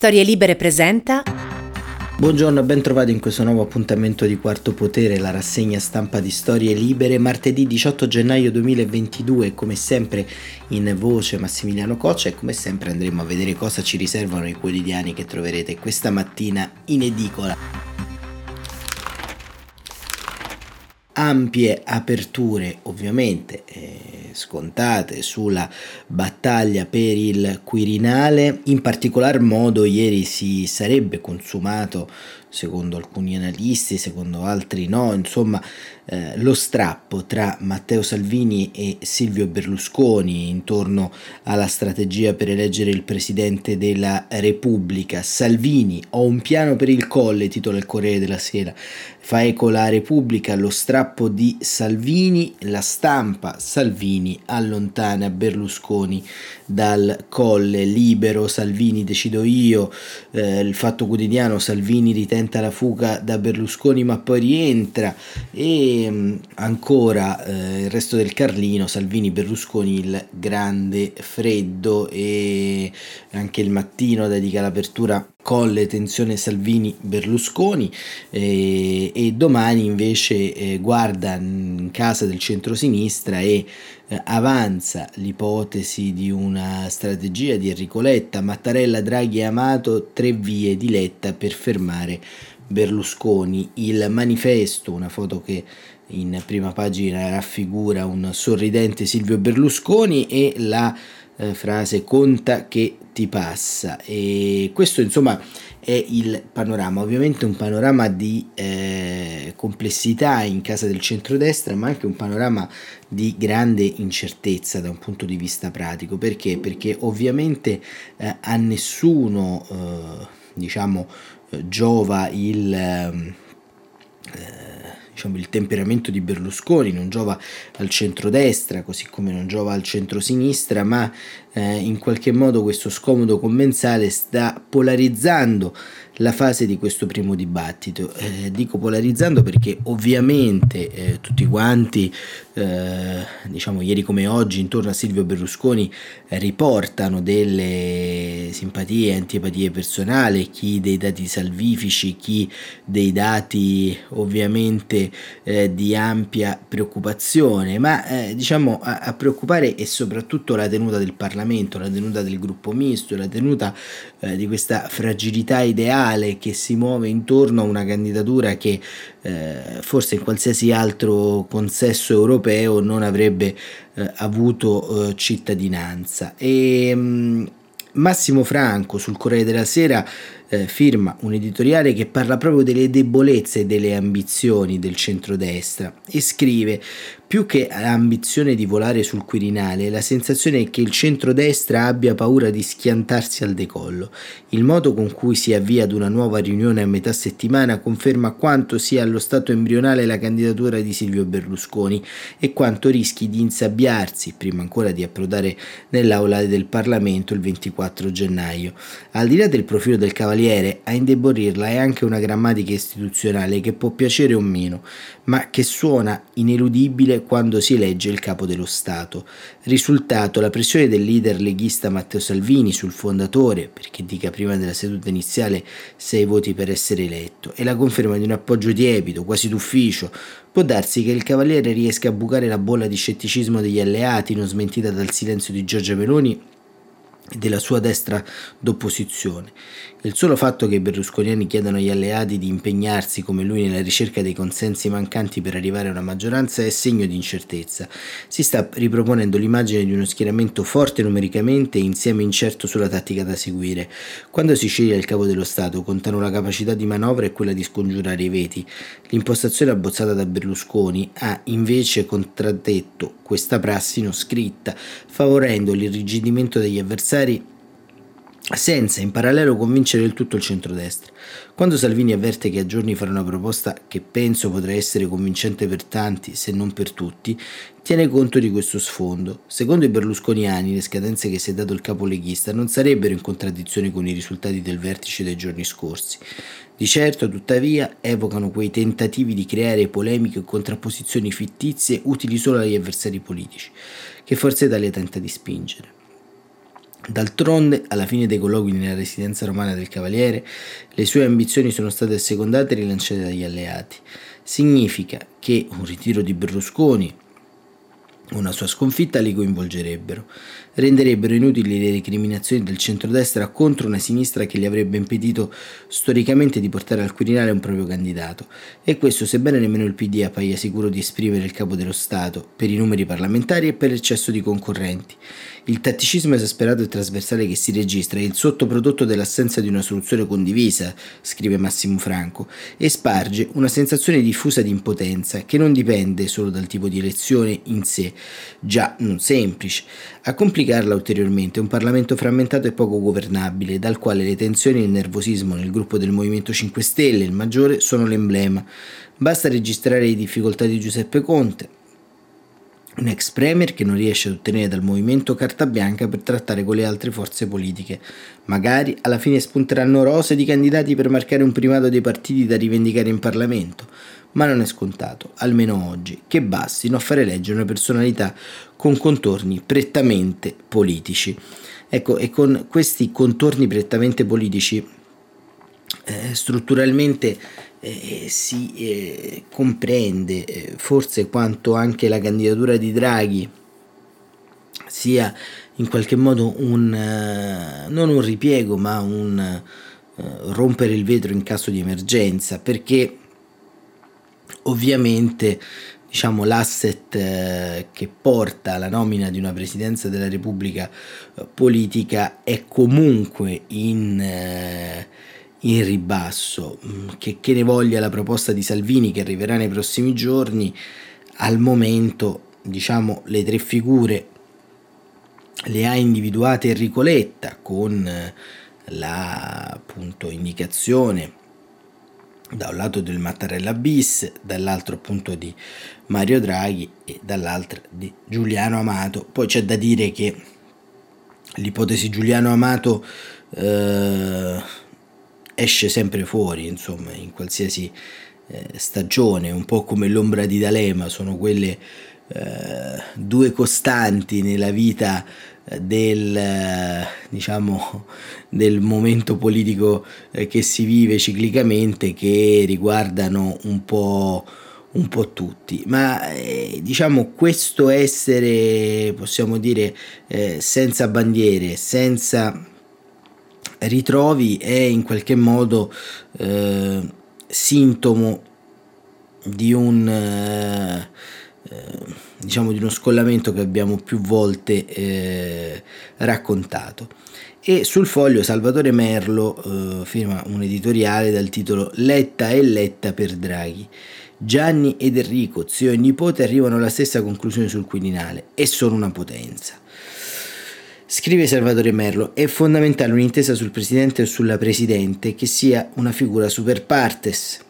Storie Libere presenta. Buongiorno e ben trovati in questo nuovo appuntamento di Quarto Potere, la rassegna stampa di Storie Libere, martedì 18 gennaio 2022, come sempre in voce Massimiliano Coccia e come sempre andremo a vedere cosa ci riservano i quotidiani che troverete questa mattina in edicola. Ampie aperture ovviamente. Eh, scontate sulla battaglia per il Quirinale. In particolar modo ieri si sarebbe consumato secondo alcuni analisti, secondo altri no, insomma eh, lo strappo tra Matteo Salvini e Silvio Berlusconi intorno alla strategia per eleggere il Presidente della Repubblica. Salvini, ho un piano per il colle, titola il Corriere della Sera, fa eco la Repubblica, lo strappo di Salvini, la stampa Salvini allontana Berlusconi dal colle, libero Salvini decido io, eh, il fatto quotidiano Salvini ritenta la fuga da Berlusconi ma poi rientra. E mm, ancora eh, il resto del Carlino, Salvini, Berlusconi, il grande freddo e anche il mattino dedica l'apertura Colle, tensione Salvini, Berlusconi eh, e domani invece eh, guarda in casa del centrosinistra e eh, avanza l'ipotesi di una strategia di Enrico Letta, Mattarella, Draghi e Amato, tre vie di Letta per fermare Berlusconi. Il manifesto, una foto che in prima pagina raffigura un sorridente Silvio Berlusconi e la eh, frase conta che ti passa e questo insomma è il panorama. Ovviamente un panorama di eh, complessità in casa del centrodestra ma anche un panorama di grande incertezza da un punto di vista pratico. Perché? Perché ovviamente eh, a nessuno eh, diciamo eh, giova il ehm, eh, diciamo, il temperamento di Berlusconi, non giova al centrodestra, così come non giova al centrosinistra, ma eh, in qualche modo questo scomodo commensale sta polarizzando la fase di questo primo dibattito. Eh, dico polarizzando perché ovviamente eh, tutti quanti, eh, diciamo ieri come oggi, intorno a Silvio Berlusconi riportano delle simpatie e antipatie personali, chi dei dati salvifici, chi dei dati ovviamente eh, di ampia preoccupazione, ma eh, diciamo a, a preoccupare è soprattutto la tenuta del Parlamento, la tenuta del gruppo misto, la tenuta eh, di questa fragilità ideale che si muove intorno a una candidatura che eh, forse in qualsiasi altro consesso europeo non avrebbe eh, avuto eh, cittadinanza. E, mh, mm, Massimo Franco sul Corriere della Sera eh, firma un editoriale che parla proprio delle debolezze e delle ambizioni del centrodestra e scrive più che l'ambizione di volare sul Quirinale, la sensazione è che il centrodestra abbia paura di schiantarsi al decollo. Il modo con cui si avvia ad una nuova riunione a metà settimana conferma quanto sia allo stato embrionale la candidatura di Silvio Berlusconi e quanto rischi di insabbiarsi, prima ancora di approdare nell'aula del Parlamento il 24 gennaio. Al di là del profilo del Cavaliere, a indebolirla è anche una grammatica istituzionale che può piacere o meno, ma che suona ineludibile quando si elegge il capo dello Stato. Risultato la pressione del leader leghista Matteo Salvini sul fondatore, perché dica prima della seduta iniziale sei voti per essere eletto, e la conferma di un appoggio tiepido, quasi d'ufficio. Può darsi che il Cavaliere riesca a bucare la bolla di scetticismo degli alleati, non smentita dal silenzio di Giorgia Meloni della sua destra d'opposizione. Il solo fatto che i berlusconiani chiedano agli alleati di impegnarsi come lui nella ricerca dei consensi mancanti per arrivare a una maggioranza è segno di incertezza. Si sta riproponendo l'immagine di uno schieramento forte numericamente e insieme incerto sulla tattica da seguire. Quando si sceglie il capo dello Stato contano la capacità di manovra e quella di scongiurare i veti. L'impostazione abbozzata da Berlusconi ha invece contraddetto questa prassi non scritta, favorendo l'irrigidimento degli avversari senza in parallelo convincere del tutto il centrodestra. Quando Salvini avverte che a giorni farà una proposta che penso potrà essere convincente per tanti, se non per tutti, tiene conto di questo sfondo. Secondo i berlusconiani, le scadenze che si è dato il capo leghista non sarebbero in contraddizione con i risultati del vertice dei giorni scorsi. Di certo, tuttavia, evocano quei tentativi di creare polemiche e contrapposizioni fittizie utili solo agli avversari politici, che Forza Italia tenta di spingere. D'altronde, alla fine dei colloqui nella residenza romana del Cavaliere, le sue ambizioni sono state assecondate e rilanciate dagli alleati. Significa che un ritiro di Berlusconi, una sua sconfitta li coinvolgerebbero renderebbero inutili le recriminazioni del centrodestra contro una sinistra che gli avrebbe impedito storicamente di portare al Quirinale un proprio candidato. E questo sebbene nemmeno il PD appaia sicuro di esprimere il capo dello Stato, per i numeri parlamentari e per l'eccesso di concorrenti. Il tatticismo esasperato e trasversale che si registra è il sottoprodotto dell'assenza di una soluzione condivisa, scrive Massimo Franco, e sparge una sensazione diffusa di impotenza che non dipende solo dal tipo di elezione in sé, già non semplice. A complicarla ulteriormente un Parlamento frammentato e poco governabile, dal quale le tensioni e il nervosismo nel gruppo del Movimento 5 Stelle, il maggiore, sono l'emblema. Basta registrare le difficoltà di Giuseppe Conte, un ex premier che non riesce ad ottenere dal movimento carta bianca per trattare con le altre forze politiche. Magari alla fine spunteranno rose di candidati per marcare un primato dei partiti da rivendicare in Parlamento, ma non è scontato, almeno oggi, che bastino a fare eleggere una personalità con contorni prettamente politici. Ecco, e con questi contorni prettamente politici eh, strutturalmente eh, si eh, comprende eh, forse quanto anche la candidatura di Draghi sia in qualche modo un eh, non un ripiego ma un eh, rompere il vetro in caso di emergenza perché Ovviamente diciamo, l'asset eh, che porta alla nomina di una presidenza della Repubblica eh, politica è comunque in, eh, in ribasso, mm, che, che ne voglia la proposta di Salvini che arriverà nei prossimi giorni, al momento diciamo, le tre figure le ha individuate Enrico Letta con la appunto, indicazione da un lato del Mattarella bis, dall'altro appunto di Mario Draghi e dall'altro di Giuliano Amato. Poi c'è da dire che l'ipotesi Giuliano Amato eh, esce sempre fuori, insomma, in qualsiasi eh, stagione, un po' come l'ombra di D'Alema, sono quelle eh, due costanti nella vita del, diciamo, del momento politico eh, che si vive ciclicamente che riguardano un po', un po tutti. Ma eh, diciamo questo essere, possiamo dire, eh, senza bandiere, senza ritrovi è in qualche modo eh, sintomo di un eh, eh diciamo di uno scollamento che abbiamo più volte eh, raccontato. E sul foglio Salvatore Merlo eh, firma un editoriale dal titolo Letta e Letta per Draghi. Gianni ed Enrico, zio e nipote, arrivano alla stessa conclusione sul Quirinale e sono una potenza. Scrive Salvatore Merlo, è fondamentale un'intesa sul presidente o sulla presidente che sia una figura super partes,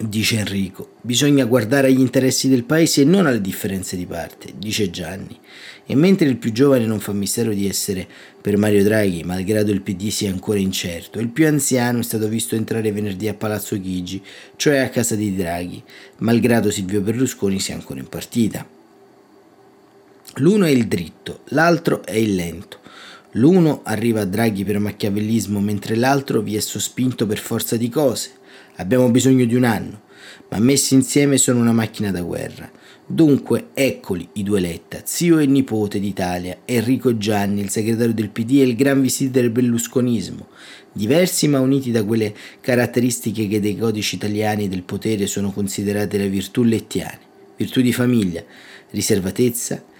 dice Enrico. Bisogna guardare agli interessi del paese e non alle differenze di parte, dice Gianni. E mentre il più giovane non fa mistero di essere per Mario Draghi, malgrado il PD sia ancora incerto, il più anziano è stato visto entrare venerdì a Palazzo Chigi, cioè a casa di Draghi, malgrado Silvio Berlusconi sia ancora in partita. L'uno è il dritto, l'altro è il lento. L'uno arriva a Draghi per machiavellismo, mentre l'altro vi è sospinto per forza di cose. Abbiamo bisogno di un anno, ma messi insieme sono una macchina da guerra. Dunque, eccoli i due Letta, zio e nipote d'Italia, Enrico Gianni, il segretario del PD e il gran visite del berlusconismo, diversi ma uniti da quelle caratteristiche che dei codici italiani del potere sono considerate le virtù lettiane, virtù di famiglia, riservatezza,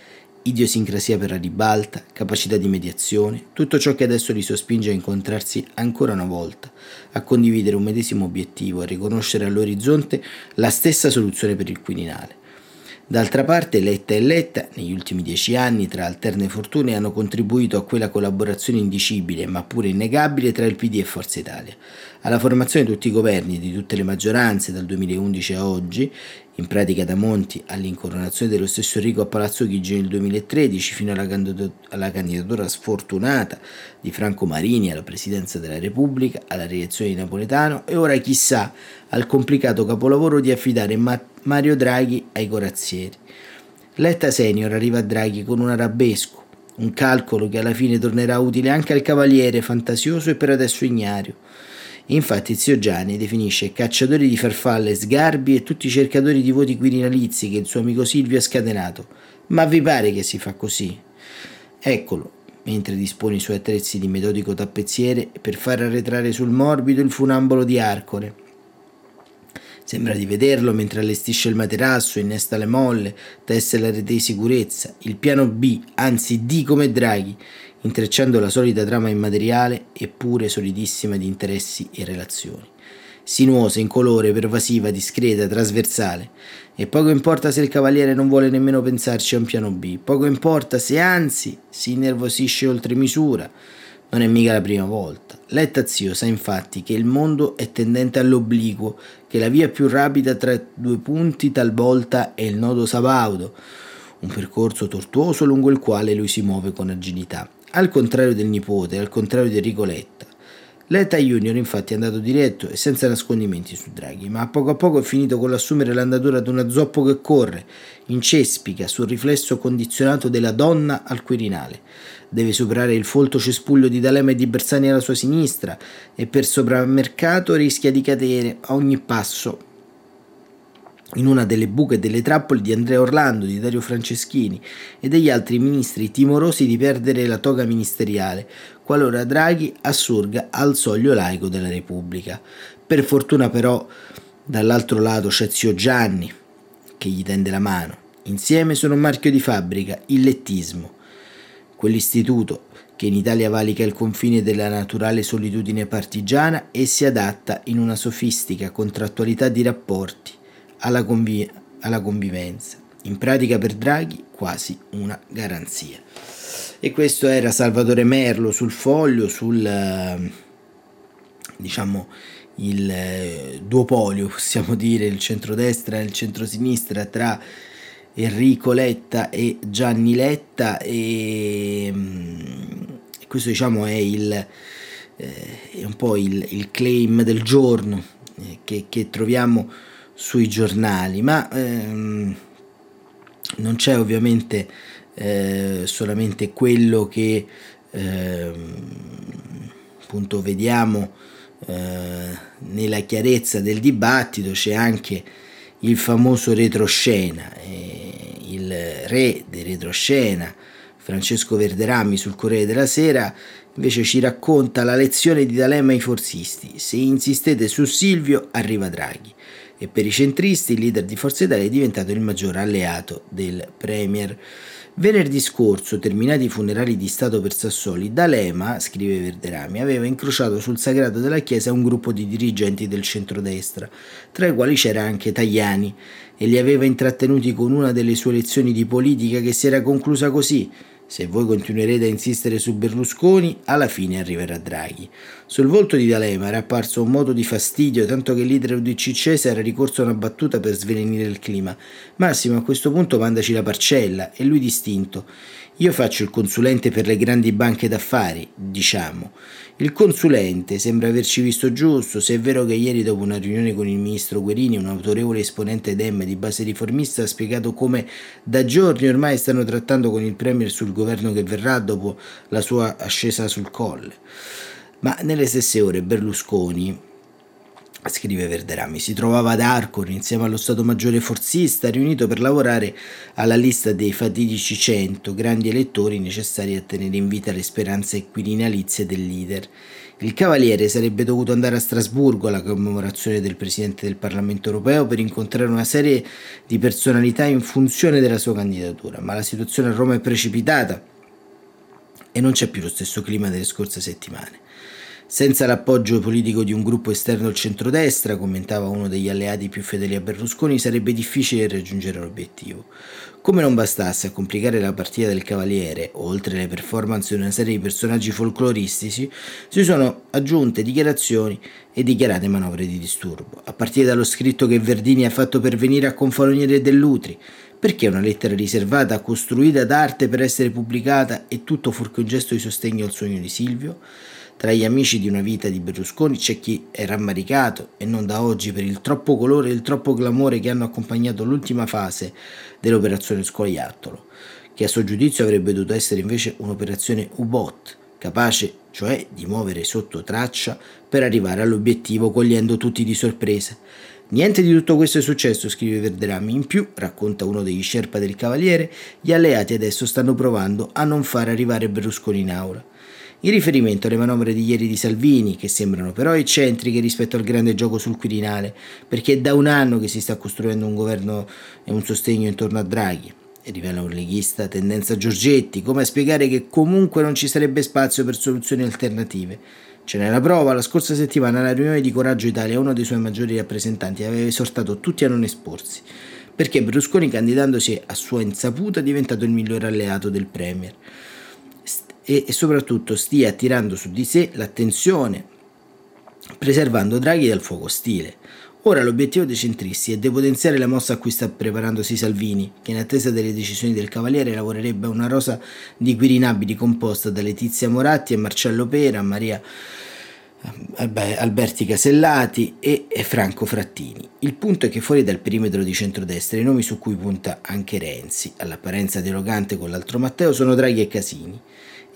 idiosincrasia per la ribalta, capacità di mediazione, tutto ciò che adesso li sospinge a incontrarsi ancora una volta, a condividere un medesimo obiettivo, a riconoscere all'orizzonte la stessa soluzione per il Quirinale. D'altra parte, Letta e Letta, negli ultimi dieci anni, tra alterne fortune, hanno contribuito a quella collaborazione indicibile, ma pure innegabile, tra il PD e Forza Italia. Alla formazione di tutti i governi di tutte le maggioranze dal 2011 a oggi, in pratica da Monti all'incoronazione dello stesso Enrico a Palazzo Chigi nel 2013 fino alla, alla candidatura sfortunata di Franco Marini alla presidenza della Repubblica, alla rielezione di Napoletano e ora chissà al complicato capolavoro di affidare Ma- Mario Draghi ai corazzieri. Letta Senior arriva a Draghi con un arabesco, un calcolo che alla fine tornerà utile anche al cavaliere fantasioso e per adesso ignario. Infatti zio Gianni definisce cacciatori di farfalle sgarbi e tutti i cercatori di voti quirinalizi che il suo amico Silvio ha scatenato. Ma vi pare che si fa così? Eccolo, mentre dispone i suoi attrezzi di metodico tappezziere per far arretrare sul morbido il funambolo di Arcore. Sembra di vederlo mentre allestisce il materasso, innesta le molle, tesse la rete di sicurezza, il piano B, anzi D come Draghi, intrecciando la solita trama immateriale eppure solidissima di interessi e relazioni. Sinuosa, incolore, pervasiva, discreta, trasversale. E poco importa se il cavaliere non vuole nemmeno pensarci a un piano B, poco importa se anzi si innervosisce oltre misura. Non è mica la prima volta. Letta zio sa infatti che il mondo è tendente all'obliquo, che la via più rapida tra due punti talvolta è il nodo sabaudo, un percorso tortuoso lungo il quale lui si muove con agilità. Al contrario del nipote, al contrario di Enrico Letta. Junior infatti è andato diretto e senza nascondimenti su Draghi, ma a poco a poco è finito con l'assumere l'andatura di una zoppo che corre, incespica sul riflesso condizionato della donna al Quirinale. Deve superare il folto cespuglio di D'Alema e di Bersani alla sua sinistra e per sopramercato rischia di cadere a ogni passo in una delle buche delle trappole di Andrea Orlando, di Dario Franceschini e degli altri ministri timorosi di perdere la toga ministeriale, qualora Draghi assurga al soglio laico della Repubblica. Per fortuna però dall'altro lato c'è zio Gianni che gli tende la mano. Insieme sono un marchio di fabbrica, il lettismo, quell'istituto che in Italia valica il confine della naturale solitudine partigiana e si adatta in una sofistica contrattualità di rapporti alla, convi- alla convivenza. In pratica per Draghi quasi una garanzia. E questo era Salvatore Merlo sul foglio, sul diciamo il duopolio, possiamo dire, il centrodestra e il centrosinistra tra Enrico Letta e Gianni Letta e questo diciamo è, il, eh, è un po' il, il, claim del giorno eh, che, che troviamo sui giornali, ma ehm, non c'è ovviamente eh, solamente quello che ehm, appunto vediamo eh, nella chiarezza del dibattito, c'è anche il famoso retroscena, eh, il re di retroscena, Francesco Verderami sul Corriere della Sera, invece ci racconta la lezione di D'Alema ai forzisti. Se insistete su Silvio, arriva Draghi e per i centristi il leader di Forza Italia è diventato il maggiore alleato del Premier. Venerdì scorso, terminati i funerali di Stato per Sassoli, D'Alema, scrive Verderami, aveva incrociato sul sagrato della chiesa un gruppo di dirigenti del centrodestra, tra i quali c'era anche Tajani, e li aveva intrattenuti con una delle sue lezioni di politica che si era conclusa così – se voi continuerete a insistere su Berlusconi, alla fine arriverà Draghi. Sul volto di D'Alema era apparso un moto di fastidio, tanto che il leader UDC era ricorso a una battuta per svelenire il clima. Massimo, a questo punto mandaci la parcella, e lui distinto. Io faccio il consulente per le grandi banche d'affari, diciamo. Il consulente sembra averci visto giusto, se è vero che ieri dopo una riunione con il ministro Guerini, un autorevole esponente DEM di base riformista ha spiegato come da giorni ormai stanno trattando con il Premier sul governo che verrà dopo la sua ascesa sul colle. Ma nelle stesse ore Berlusconi scrive Verderami, si trovava ad Arcor insieme allo Stato Maggiore forzista riunito per lavorare alla lista dei fatidici 100 grandi elettori necessari a tenere in vita le speranze quirinalizie del leader. Il Cavaliere sarebbe dovuto andare a Strasburgo alla commemorazione del Presidente del Parlamento europeo per incontrare una serie di personalità in funzione della sua candidatura, ma la situazione a Roma è precipitata e non c'è più lo stesso clima delle scorse settimane. Senza l'appoggio politico di un gruppo esterno al centrodestra, commentava uno degli alleati più fedeli a Berlusconi, sarebbe difficile raggiungere l'obiettivo. Come non bastasse a complicare la partita del Cavaliere, oltre alle performance di una serie di personaggi folcloristici, si sono aggiunte dichiarazioni e dichiarate manovre di disturbo, a partire dallo scritto che Verdini ha fatto pervenire a Confaloniere Dell'Utri, perché una lettera riservata, costruita d'arte per essere pubblicata e tutto fuorché un gesto di sostegno al sogno di Silvio? Tra gli amici di una vita di Berlusconi c'è chi è rammaricato, e non da oggi, per il troppo colore e il troppo clamore che hanno accompagnato l'ultima fase dell'operazione Scoiattolo. che a suo giudizio avrebbe dovuto essere invece un'operazione U-Bot, capace cioè di muovere sotto traccia per arrivare all'obiettivo cogliendo tutti di sorpresa. Niente di tutto questo è successo, scrive Verderami. In più, racconta uno degli Sherpa del Cavaliere, gli alleati adesso stanno provando a non far arrivare Berlusconi in aula. In riferimento alle manovre di ieri di Salvini, che sembrano però eccentriche rispetto al grande gioco sul Quirinale, perché è da un anno che si sta costruendo un governo e un sostegno intorno a Draghi. E rivela un leghista tendenza Giorgetti, come a spiegare che comunque non ci sarebbe spazio per soluzioni alternative. Ce n'è la prova, la scorsa settimana alla riunione di Coraggio Italia uno dei suoi maggiori rappresentanti aveva esortato tutti a non esporsi, perché Berlusconi candidandosi a sua insaputa è diventato il migliore alleato del Premier e, e soprattutto stia attirando su di sé l'attenzione, preservando Draghi dal fuoco ostile. Ora l'obiettivo dei centristi è depotenziare la mossa a cui sta preparandosi Salvini, che in attesa delle decisioni del Cavaliere lavorerebbe a una rosa di quirinabili composta da Letizia Moratti e Marcello Pera, Maria Alberti Casellati e Franco Frattini. Il punto è che fuori dal perimetro di centrodestra i nomi su cui punta anche Renzi, all'apparenza dialogante con l'altro Matteo, sono Draghi e Casini.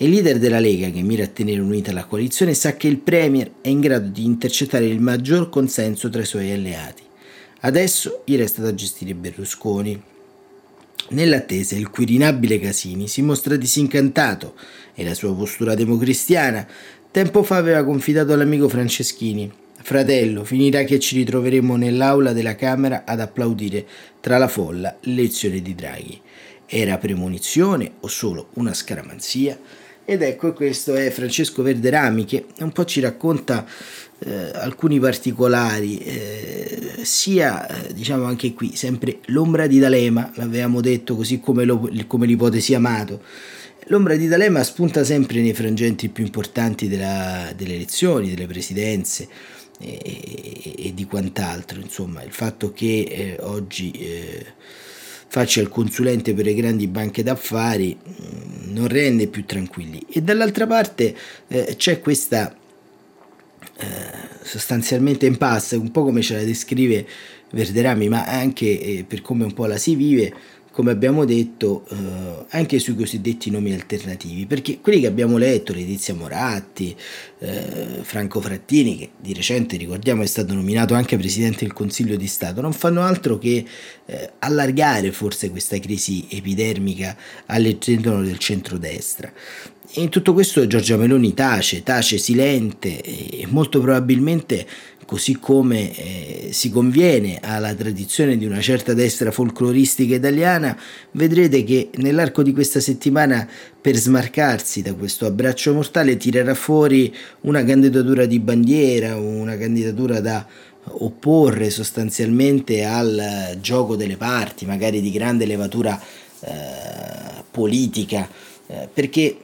Il leader della Lega, che mira a tenere unita la coalizione, sa che il Premier è in grado di intercettare il maggior consenso tra i suoi alleati. Adesso gli resta da gestire Berlusconi. Nell'attesa, il quirinabile Casini si mostra disincantato e la sua postura democristiana tempo fa aveva confidato all'amico Franceschini. Fratello, finirà che ci ritroveremo nell'aula della Camera ad applaudire tra la folla l'elezione di Draghi. Era premonizione o solo una scaramanzia? Ed ecco questo è Francesco Verderami che un po' ci racconta eh, alcuni particolari, eh, sia eh, diciamo anche qui sempre l'ombra di D'Alema, l'avevamo detto così come, lo, come l'ipotesi amato. L'ombra di D'Alema spunta sempre nei frangenti più importanti della, delle elezioni, delle presidenze e, e, e, di quant'altro. Insomma, il fatto che eh, oggi eh, faccia il consulente per le grandi banche d'affari mm, non rende più tranquilli. E dall'altra parte eh, c'è questa eh, sostanzialmente impasse, un po' come ce la descrive Verderami, ma anche eh, per come un po' la si vive, come abbiamo detto, eh, anche sui cosiddetti nomi alternativi, perché quelli che abbiamo letto, Letizia Moratti, eh, Franco Frattini, che di recente ricordiamo è stato nominato anche Presidente del Consiglio di Stato, non fanno altro che eh, allargare forse questa crisi epidermica all'interno del centrodestra. E in tutto questo Giorgia Meloni tace, tace silente e molto probabilmente così come eh, si conviene alla tradizione di una certa destra folcloristica italiana, vedrete che nell'arco di questa settimana per smarcarsi da questo abbraccio mortale tirerà fuori una candidatura di bandiera, una candidatura da opporre sostanzialmente al gioco delle parti, magari di grande levatura eh, politica, eh, perché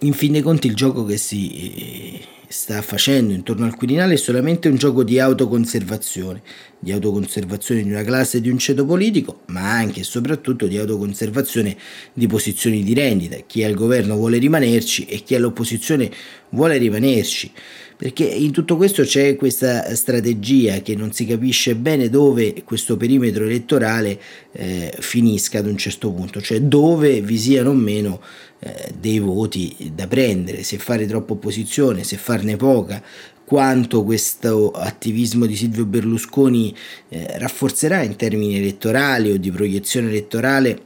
in fin dei conti il gioco che si sta facendo intorno al Quirinale è solamente un gioco di autoconservazione, di autoconservazione di una classe e di un ceto politico, ma anche e soprattutto di autoconservazione di posizioni di rendita. Chi è al governo vuole rimanerci e chi è all'opposizione vuole rimanerci perché in tutto questo c'è questa strategia che non si capisce bene dove questo perimetro elettorale eh, finisca ad un certo punto, cioè dove vi siano o meno eh, dei voti da prendere, se fare troppa opposizione, se farne poca, quanto questo attivismo di Silvio Berlusconi eh, rafforzerà in termini elettorali o di proiezione elettorale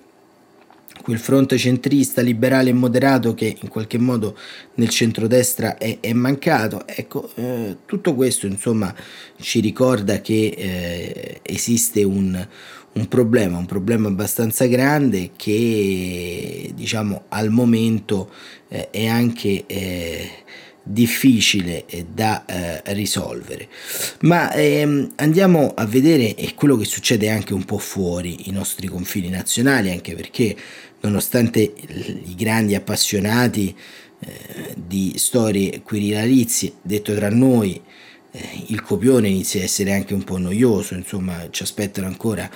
quel fronte centrista, liberale e moderato che in qualche modo nel centrodestra è, è mancato. Ecco, eh, tutto questo insomma ci ricorda che eh, esiste un, un, problema, un problema abbastanza grande che diciamo al momento eh, è anche eh, difficile da eh, risolvere. Ma ehm, andiamo a vedere quello che succede anche un po' fuori i nostri confini nazionali, anche perché nonostante i grandi appassionati eh, di storie quirinalizie, detto tra noi, eh, il copione inizia a essere anche un po' noioso, insomma ci aspettano ancora eh,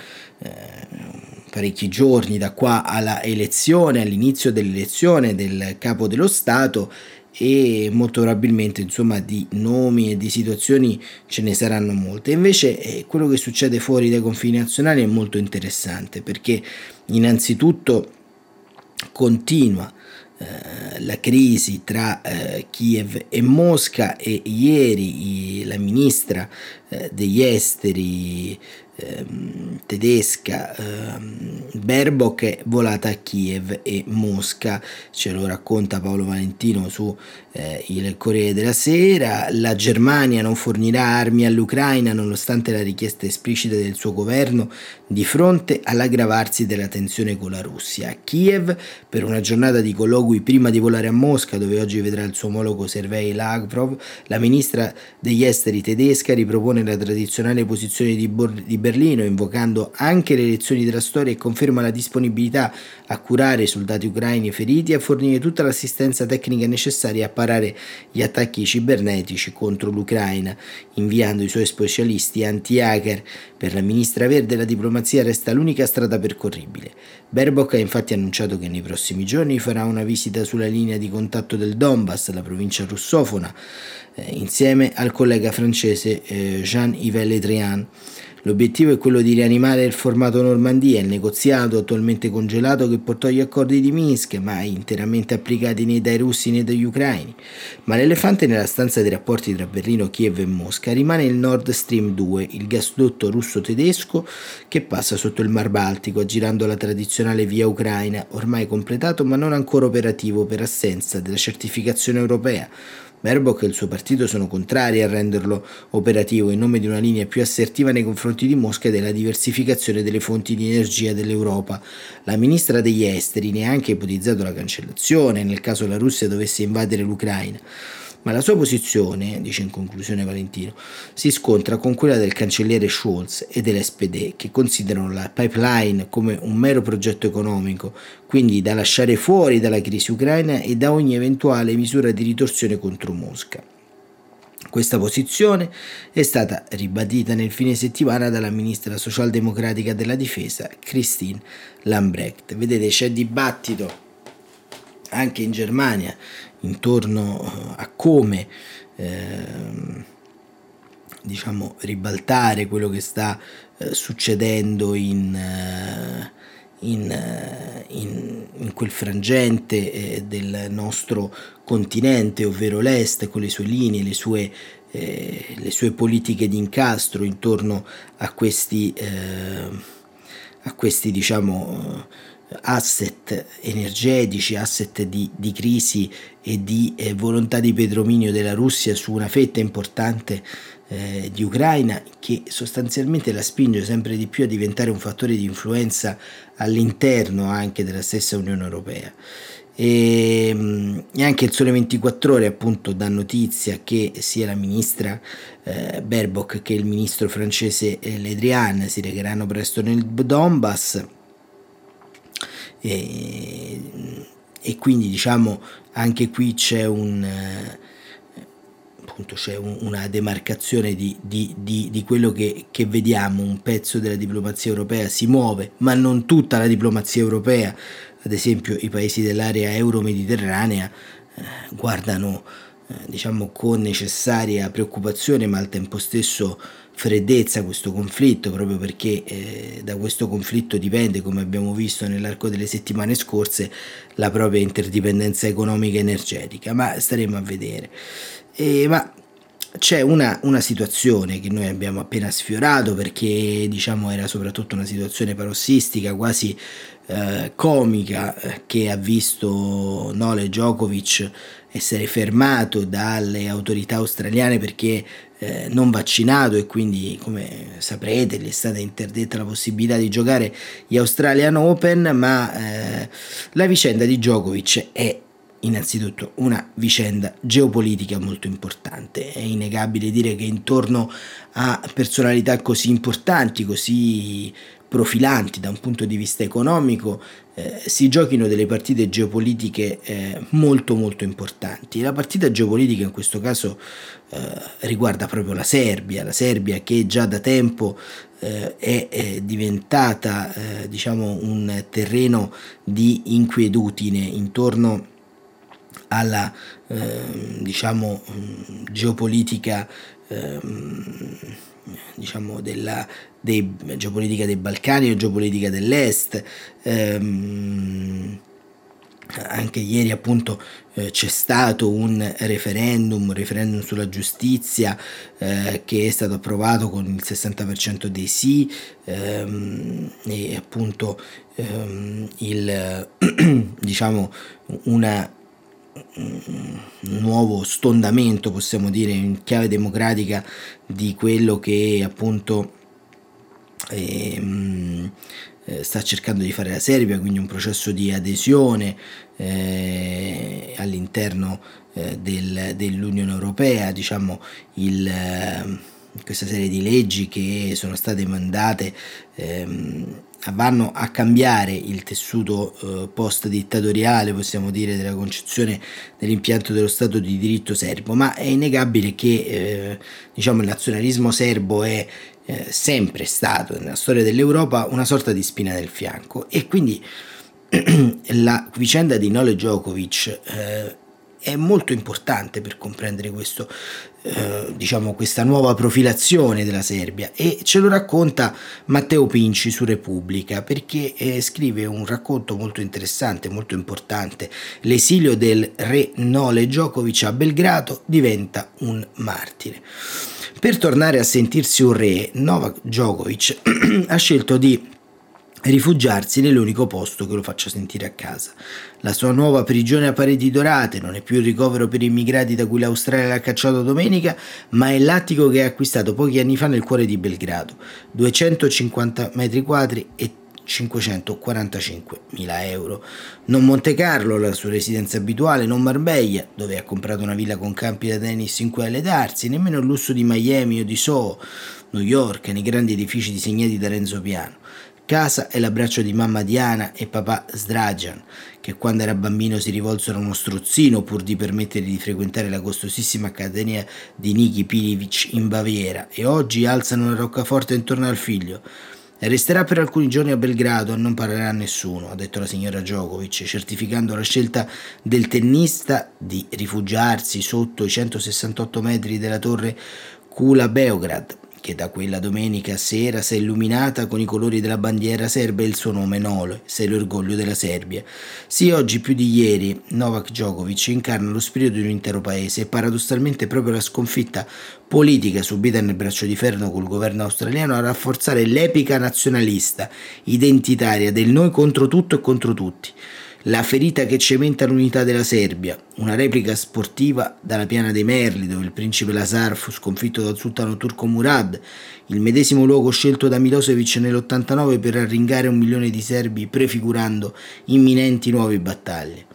parecchi giorni da qua alla elezione, all'inizio dell'elezione del capo dello Stato e molto probabilmente insomma di nomi e di situazioni ce ne saranno molte. Invece eh, quello che succede fuori dai confini nazionali è molto interessante perché innanzitutto continua eh, la crisi tra eh, Kiev e Mosca e ieri la ministra eh, degli esteri ehm, tedesca ehm, Baerbock è volata a Kiev e Mosca, ce lo racconta Paolo Valentino su eh, il Corriere della Sera, la Germania non fornirà armi all'Ucraina nonostante la richiesta esplicita del suo governo di fronte all'aggravarsi della tensione con la Russia. A Kiev, per una giornata di colloqui prima di volare a Mosca, dove oggi vedrà il suo omologo Sergei Lavrov, la ministra degli esteri tedesca ripropone la tradizionale posizione di, Bor- di Berlino, invocando anche le elezioni della storia e conferma la disponibilità a curare i soldati ucraini feriti e a fornire tutta l'assistenza tecnica necessaria a parare gli attacchi cibernetici contro l'Ucraina, inviando i suoi specialisti anti-hacker. Per la ministra verde la diplomazia resta l'unica strada percorribile. Baerbock ha infatti annunciato che nei prossimi giorni farà una visita sulla linea di contatto del Donbass, la provincia russofona, eh, insieme al collega francese eh, Jean-Yves Le Drian. L'obiettivo è quello di rianimare il formato Normandia, il negoziato attualmente congelato che portò agli accordi di Minsk, mai interamente applicati né dai russi né dagli ucraini. Ma l'elefante nella stanza dei rapporti tra Berlino, Kiev e Mosca rimane il Nord Stream 2, il gasdotto russo-tedesco che passa sotto il Mar Baltico, aggirando la tradizionale via ucraina, ormai completato ma non ancora operativo per assenza della certificazione europea. Baerbock e il suo partito sono contrari a renderlo operativo in nome di una linea più assertiva nei confronti di Mosca e della diversificazione delle fonti di energia dell'Europa. La ministra degli esteri ne ha anche ipotizzato la cancellazione nel caso la Russia dovesse invadere l'Ucraina ma la sua posizione, dice in conclusione Valentino, si scontra con quella del cancelliere Scholz e dell'SPD, che considerano la pipeline come un mero progetto economico, quindi da lasciare fuori dalla crisi ucraina e da ogni eventuale misura di ritorsione contro Mosca. Questa posizione è stata ribadita nel fine settimana dalla ministra socialdemocratica della difesa Christine Lambrecht. Vedete, c'è dibattito anche in Germania intorno a come eh, diciamo ribaltare quello che sta eh, succedendo in, eh, in, eh, in, in, quel frangente eh, del nostro continente, ovvero l'Est, con le sue linee, le sue, eh, le sue politiche di incastro intorno a questi, a questi diciamo, asset energetici, asset di, di crisi e di eh, volontà di pedrominio della Russia su una fetta importante eh, di Ucraina che sostanzialmente la spinge sempre di più a diventare un fattore di influenza all'interno anche della stessa Unione Europea. E, ehm, e, anche il Sole 24 Ore appunto dà notizia che sia la ministra eh, Baerbock che il ministro francese eh, Le Drian si regheranno presto nel Donbass e, e quindi diciamo anche qui c'è un appunto c'è un, una demarcazione di, di, di, di quello che, che, vediamo, un pezzo della diplomazia europea si muove, ma non tutta la diplomazia europea, ad esempio i paesi dell'area euro-mediterranea eh, guardano eh, diciamo con necessaria preoccupazione ma al tempo stesso freddezza questo conflitto proprio perché eh, da questo conflitto dipende come abbiamo visto nell'arco delle settimane scorse la propria interdipendenza economica e energetica ma staremo a vedere. E, ma c'è una, una, situazione che noi abbiamo appena sfiorato perché diciamo era soprattutto una situazione parossistica quasi eh, comica eh, che ha visto Nole Djokovic essere fermato dalle autorità australiane perché eh, non vaccinato e quindi come saprete gli è stata interdetta la possibilità di giocare gli Australian Open ma eh, la vicenda di Djokovic è innanzitutto una vicenda geopolitica molto importante. È innegabile dire che intorno a personalità così importanti, così profilanti da un punto di vista economico, eh, si giochino delle partite geopolitiche eh, molto molto importanti. La partita geopolitica in questo caso eh, riguarda proprio la Serbia, la Serbia che già da tempo eh, è, è, diventata eh, diciamo un terreno di inquietudine intorno alla eh, diciamo, geopolitica ehm, diciamo della dei, geopolitica dei Balcani o geopolitica dell'Est. Ehm, anche ieri appunto eh, c'è stato un referendum, un referendum sulla giustizia eh, che è stato approvato con il 60% dei sì ehm, e appunto ehm, il diciamo una un nuovo stondamento possiamo dire in chiave democratica di quello che appunto ehm, eh, sta cercando di fare la Serbia, quindi un processo di adesione eh, all'interno eh, del, dell'Unione Europea, diciamo il, eh, questa serie di leggi che sono state mandate ehm, vanno a cambiare il tessuto eh, post dittatoriale, possiamo dire, della concezione dell'impianto dello Stato di diritto serbo, ma è innegabile che eh, diciamo, il nazionalismo serbo è eh, sempre stato nella storia dell'Europa una sorta di spina nel fianco. E quindi la vicenda di Nole Djokovic eh, è molto importante per comprendere questo, eh, diciamo, questa nuova profilazione della Serbia e ce lo racconta Matteo Pinci su Repubblica perché eh, scrive un racconto molto interessante, molto importante. L'esilio del re Nole Djokovic a Belgrado diventa un martire. Per tornare a sentirsi un re, Novak Djokovic ha scelto di rifugiarsi nell'unico posto che lo faccia sentire a casa. La sua nuova prigione a pareti dorate non è più il ricovero per immigrati da cui l'Australia l'ha cacciato domenica, ma è l'attico che ha acquistato pochi anni fa nel cuore di Belgrado, 250 metri quadri e 545 mila euro. Non Monte Carlo, la sua residenza abituale, non Marbella, dove ha comprato una villa con campi da tennis in cui alledarsi, nemmeno il lusso di Miami o di Soho, New York, nei grandi edifici disegnati da Renzo Piano. Casa è l'abbraccio di mamma Diana e papà Sdrajan, che quando era bambino si rivolsero a uno strozzino pur di permettergli di frequentare la costosissima accademia di Niki Pilivic in Baviera e oggi alzano una roccaforte intorno al figlio. Resterà per alcuni giorni a Belgrado e non parlerà a nessuno, ha detto la signora Djokovic, certificando la scelta del tennista di rifugiarsi sotto i 168 metri della torre Kula Beograd, che da quella domenica sera si è illuminata con i colori della bandiera serba e il suo nome Nole, sei l'orgoglio della Serbia. Sì, oggi più di ieri Novak Djokovic incarna lo spirito di un intero paese e paradossalmente proprio la sconfitta politica subita nel braccio di ferro col governo australiano a rafforzare l'epica nazionalista identitaria del noi contro tutto e contro tutti. La ferita che cementa l'unità della Serbia, una replica sportiva dalla piana dei Merli, dove il principe Lazar fu sconfitto dal sultano turco Murad, il medesimo luogo scelto da Milosevic nell'89 per arringare un milione di serbi prefigurando imminenti nuove battaglie.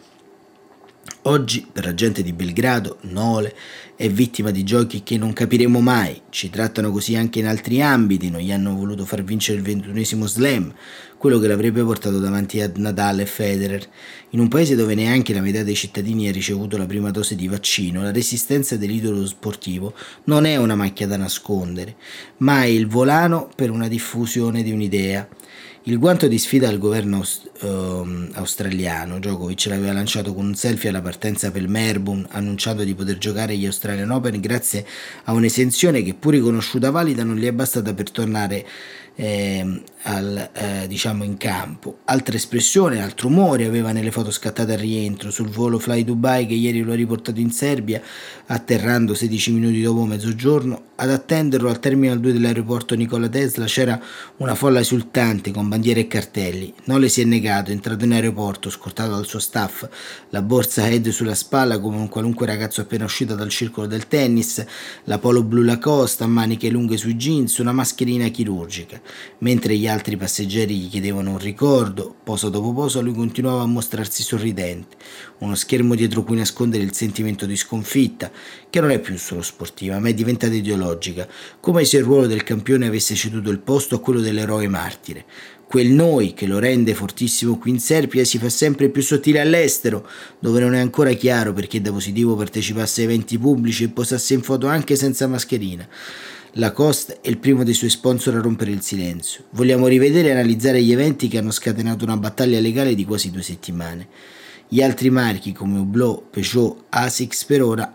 Oggi, per la gente di Belgrado, Nole è vittima di giochi che non capiremo mai. Ci trattano così anche in altri ambiti. Non gli hanno voluto far vincere il ventunesimo slam, quello che l'avrebbe portato davanti a Nadal e Federer. In un paese dove neanche la metà dei cittadini ha ricevuto la prima dose di vaccino, la resistenza dell'idolo sportivo non è una macchia da nascondere, ma è il volano per una diffusione di un'idea. Il guanto di sfida al governo uh, australiano, Djokovic l'aveva lanciato con un selfie alla partenza per Melbourne, annunciando di poter giocare gli Australian Open grazie a un'esenzione che pur riconosciuta valida non gli è bastata per tornare eh, al, eh, diciamo in campo. Altra espressione, altro umore aveva nelle foto scattate al rientro sul volo Fly Dubai che ieri lo ha riportato in Serbia, atterrando 16 minuti dopo mezzogiorno. Ad attenderlo al terminal 2 dell'aeroporto Nicola Tesla c'era una folla esultante con bandiere e cartelli. Non le si è negato, è entrato in aeroporto, scortato dal suo staff, la borsa head sulla spalla come un qualunque ragazzo appena uscito dal circolo del tennis, la polo blu Lacoste a maniche lunghe sui jeans, una mascherina chirurgica. Mentre gli altri passeggeri gli chiedevano un ricordo, poso dopo poso lui continuava a mostrarsi sorridente, uno schermo dietro cui nascondere il sentimento di sconfitta, che non è più solo sportiva, ma è diventata ideologica, come se il ruolo del campione avesse ceduto il posto a quello dell'eroe martire. Quel noi che lo rende fortissimo qui in Serbia si fa sempre più sottile all'estero, dove non è ancora chiaro perché da positivo partecipasse a eventi pubblici e posasse in foto anche senza mascherina. Lacoste è il primo dei suoi sponsor a rompere il silenzio. Vogliamo rivedere e analizzare gli eventi che hanno scatenato una battaglia legale di quasi due settimane. Gli altri marchi come Hublot, Peugeot, Asics per ora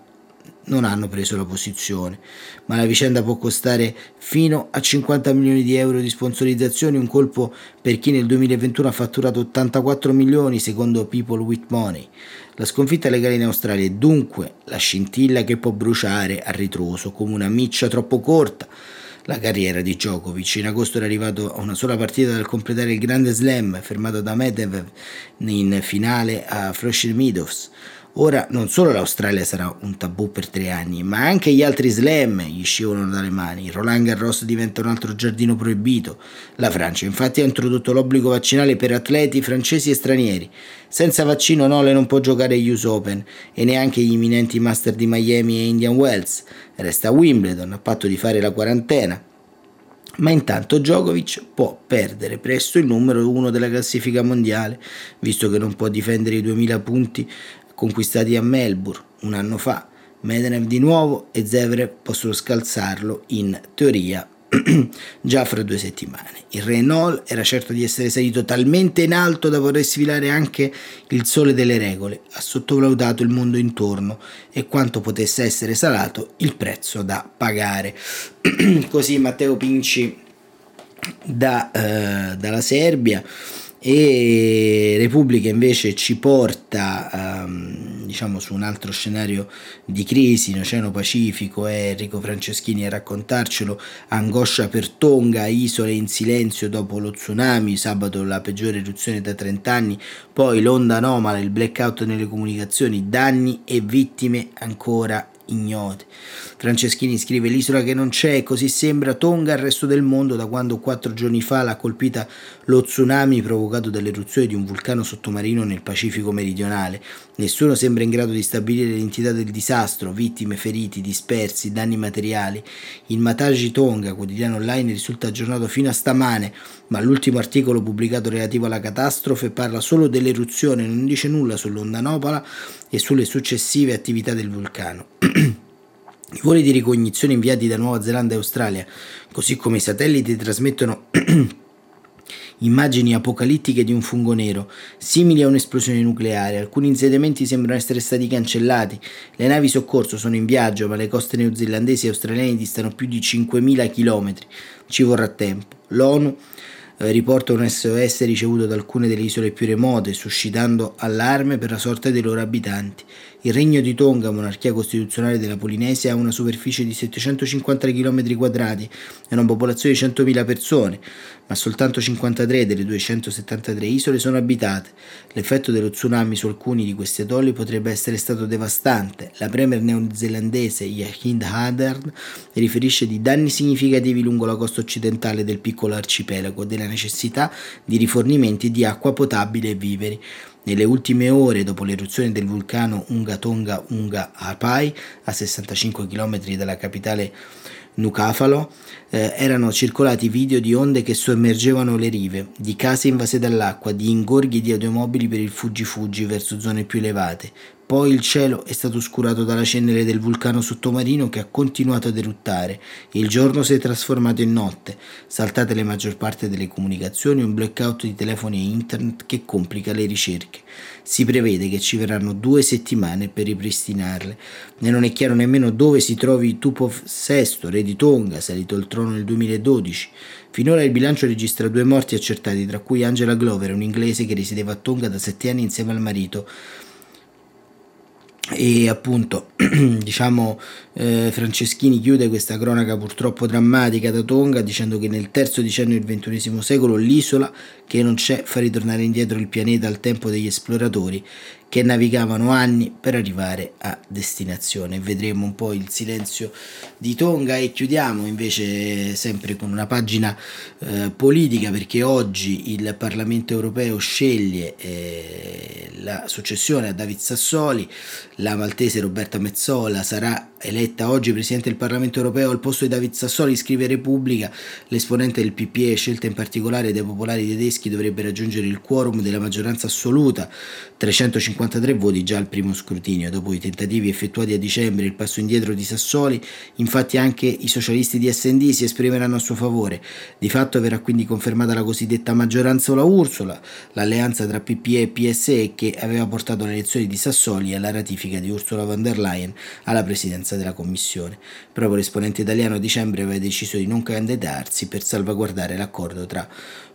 non hanno preso la posizione, ma la vicenda può costare fino a 50 milioni di euro di sponsorizzazione, un colpo per chi nel 2021 ha fatturato 84 milioni secondo People with Money. La sconfitta legale in Australia è dunque la scintilla che può bruciare a ritroso come una miccia troppo corta la carriera di Djokovic. In agosto era arrivato a una sola partita dal completare il grande slam, fermato da Medvedev in finale a Flushing Meadows. Ora non solo l'Australia sarà un tabù per tre anni, ma anche gli altri slam gli scivolano dalle mani. Roland Garros diventa un altro giardino proibito. La Francia infatti ha introdotto l'obbligo vaccinale per atleti francesi e stranieri. Senza vaccino Nole non può giocare agli US Open e neanche gli imminenti Master di Miami e Indian Wells. Resta a Wimbledon a patto di fare la quarantena. Ma intanto Djokovic può perdere presto il numero uno della classifica mondiale, visto che non può difendere i 2000 punti conquistati a Melbourne un anno fa. Medvedev di nuovo e Zevrev possono scalzarlo in teoria già fra due settimane. Il Renault era certo di essere salito talmente in alto da voler sfilare anche il sole delle regole, ha sottovalutato il mondo intorno e quanto potesse essere salato il prezzo da pagare. Così Matteo Pinci da, eh, dalla Serbia e Repubblica invece ci porta um, diciamo su un altro scenario di crisi in Oceano Pacifico è Enrico Franceschini a raccontarcelo angoscia per Tonga isole in silenzio dopo lo tsunami sabato la peggiore eruzione da 30 anni poi l'onda anomala il blackout nelle comunicazioni danni e vittime ancora ignote. Franceschini scrive l'isola che non c'è, così sembra Tonga al resto del mondo da quando quattro giorni fa l'ha colpita lo tsunami provocato dall'eruzione di un vulcano sottomarino nel Pacifico meridionale. Nessuno sembra in grado di stabilire l'entità del disastro, vittime, feriti, dispersi, danni materiali. Il Mataji Tonga, quotidiano online, risulta aggiornato fino a stamane, ma l'ultimo articolo pubblicato relativo alla catastrofe parla solo dell'eruzione, non dice nulla sull'onda Nopala e sulle successive attività del vulcano. I voli di ricognizione inviati da Nuova Zelanda e Australia, così come i satelliti, trasmettono immagini apocalittiche di un fungo nero, simili a un'esplosione nucleare. Alcuni insediamenti sembrano essere stati cancellati. Le navi soccorso sono in viaggio, ma le coste neozelandesi e australiane distano più di 5.000 km. Ci vorrà tempo. L'ONU eh, riporta un SOS ricevuto da alcune delle isole più remote, suscitando allarme per la sorte dei loro abitanti. Il regno di Tonga, monarchia costituzionale della Polinesia, ha una superficie di 750 km quadrati e una popolazione di 100.000 persone, ma soltanto 53 delle 273 isole sono abitate. L'effetto dello tsunami su alcuni di questi atolli potrebbe essere stato devastante. La premier neozelandese Yahind Haddard riferisce di danni significativi lungo la costa occidentale del piccolo arcipelago e della necessità di rifornimenti di acqua potabile e viveri. Nelle ultime ore, dopo l'eruzione del vulcano Unga Tonga Unga Apai, a 65 km dalla capitale Nucafalo, eh, erano circolati video di onde che sommergevano le rive, di case invase dall'acqua, di ingorghi di automobili per il fuggi-fuggi verso zone più elevate, poi il cielo è stato oscurato dalla cenere del vulcano sottomarino che ha continuato ad eruttare. Il giorno si è trasformato in notte. Saltate le maggior parte delle comunicazioni, un blackout di telefoni e internet che complica le ricerche. Si prevede che ci verranno due settimane per ripristinarle. E non è chiaro nemmeno dove si trovi Tupov VI, re di Tonga, salito al trono nel 2012. Finora il bilancio registra due morti accertati, tra cui Angela Glover, un inglese che risiedeva a Tonga da sette anni insieme al marito e appunto diciamo eh, Franceschini chiude questa cronaca purtroppo drammatica da Tonga dicendo che nel terzo decennio del XXI secolo l'isola che non c'è fa ritornare indietro il pianeta al tempo degli esploratori che navigavano anni per arrivare a destinazione. Vedremo un po' il silenzio di Tonga e chiudiamo invece sempre con una pagina eh, politica perché oggi il Parlamento europeo sceglie eh, la successione a David Sassoli, la maltese Roberta Mezzola sarà eletta oggi Presidente del Parlamento europeo al posto di David Sassoli, scrive Repubblica, l'esponente del PPE scelta in particolare dai popolari tedeschi dovrebbe raggiungere il quorum della maggioranza assoluta, 353 voti già al primo scrutinio, dopo i tentativi effettuati a dicembre, il passo indietro di Sassoli, infatti anche i socialisti di SD si esprimeranno a suo favore, di fatto verrà quindi confermata la cosiddetta maggioranza o la Ursula, l'alleanza tra PPE e PSE che aveva portato alle elezioni di Sassoli e alla ratifica di Ursula von der Leyen alla presidenza presidenza della Commissione. Proprio l'esponente italiano a dicembre aveva deciso di non candidarsi per salvaguardare l'accordo tra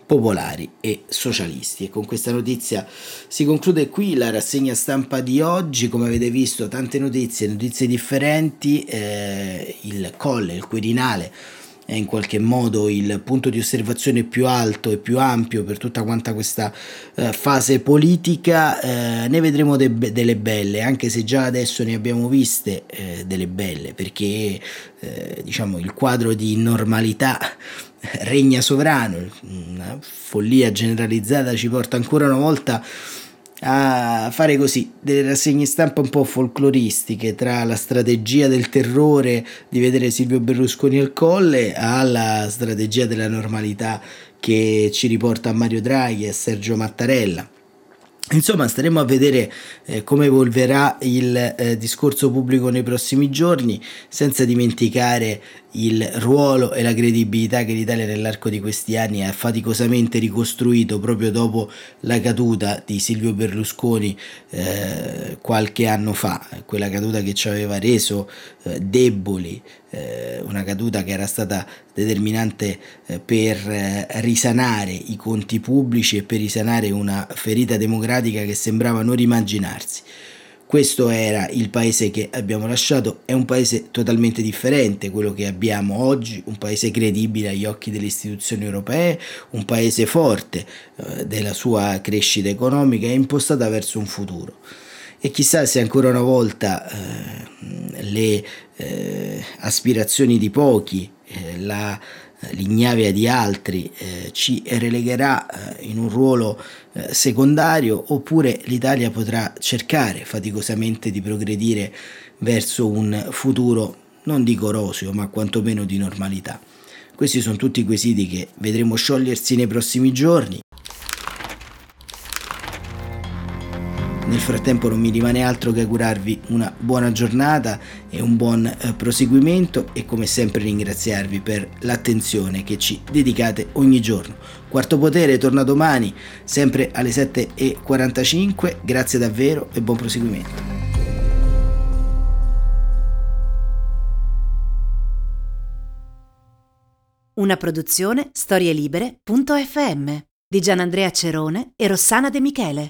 popolari e socialisti. E con questa notizia si conclude qui la rassegna stampa di oggi. Come avete visto, tante notizie, notizie differenti. Eh, il colle, il Quirinale è in qualche modo il punto di osservazione più alto e più ampio per tutta quanta questa eh, fase politica, eh, ne vedremo de- delle belle, anche se già adesso ne abbiamo viste eh, delle belle, perché eh, diciamo il quadro di normalità regna sovrano, una follia generalizzata ci porta ancora una volta a fare così delle rassegne stampa un po' folcloristiche tra la strategia del terrore di vedere Silvio Berlusconi al colle alla strategia della normalità che ci riporta a Mario Draghi e Sergio Mattarella. Insomma, staremo a vedere eh, come evolverà il eh, discorso pubblico nei prossimi giorni, senza dimenticare il ruolo e la credibilità che l'Italia nell'arco di questi anni ha faticosamente ricostruito proprio dopo la caduta di Silvio Berlusconi eh, qualche anno fa, quella caduta che ci aveva reso eh, deboli, eh, una caduta che era stata determinante eh, per eh, risanare i conti pubblici e per risanare una ferita democratica che sembrava non rimaginarsi. Questo era il paese che abbiamo lasciato, è un paese totalmente differente quello che abbiamo oggi, un paese credibile agli occhi delle istituzioni europee, un paese forte eh, della sua crescita economica e impostata verso un futuro. E chissà se ancora una volta eh, le eh, aspirazioni di pochi, eh, la l'ignavia di altri eh, ci relegherà eh, in un ruolo eh, secondario oppure l'Italia potrà cercare faticosamente di progredire verso un futuro non dico roseo ma quantomeno di normalità. Questi sono tutti quesiti che vedremo sciogliersi nei prossimi giorni Nel frattempo non mi rimane altro che augurarvi una buona giornata e un buon eh, proseguimento e come sempre ringraziarvi per l'attenzione che ci dedicate ogni giorno. Quarto Potere torna domani, sempre alle 7.45. Grazie davvero e buon proseguimento. Una produzione storielibere.fm di Gianandrea Cerone e Rossana De Michele.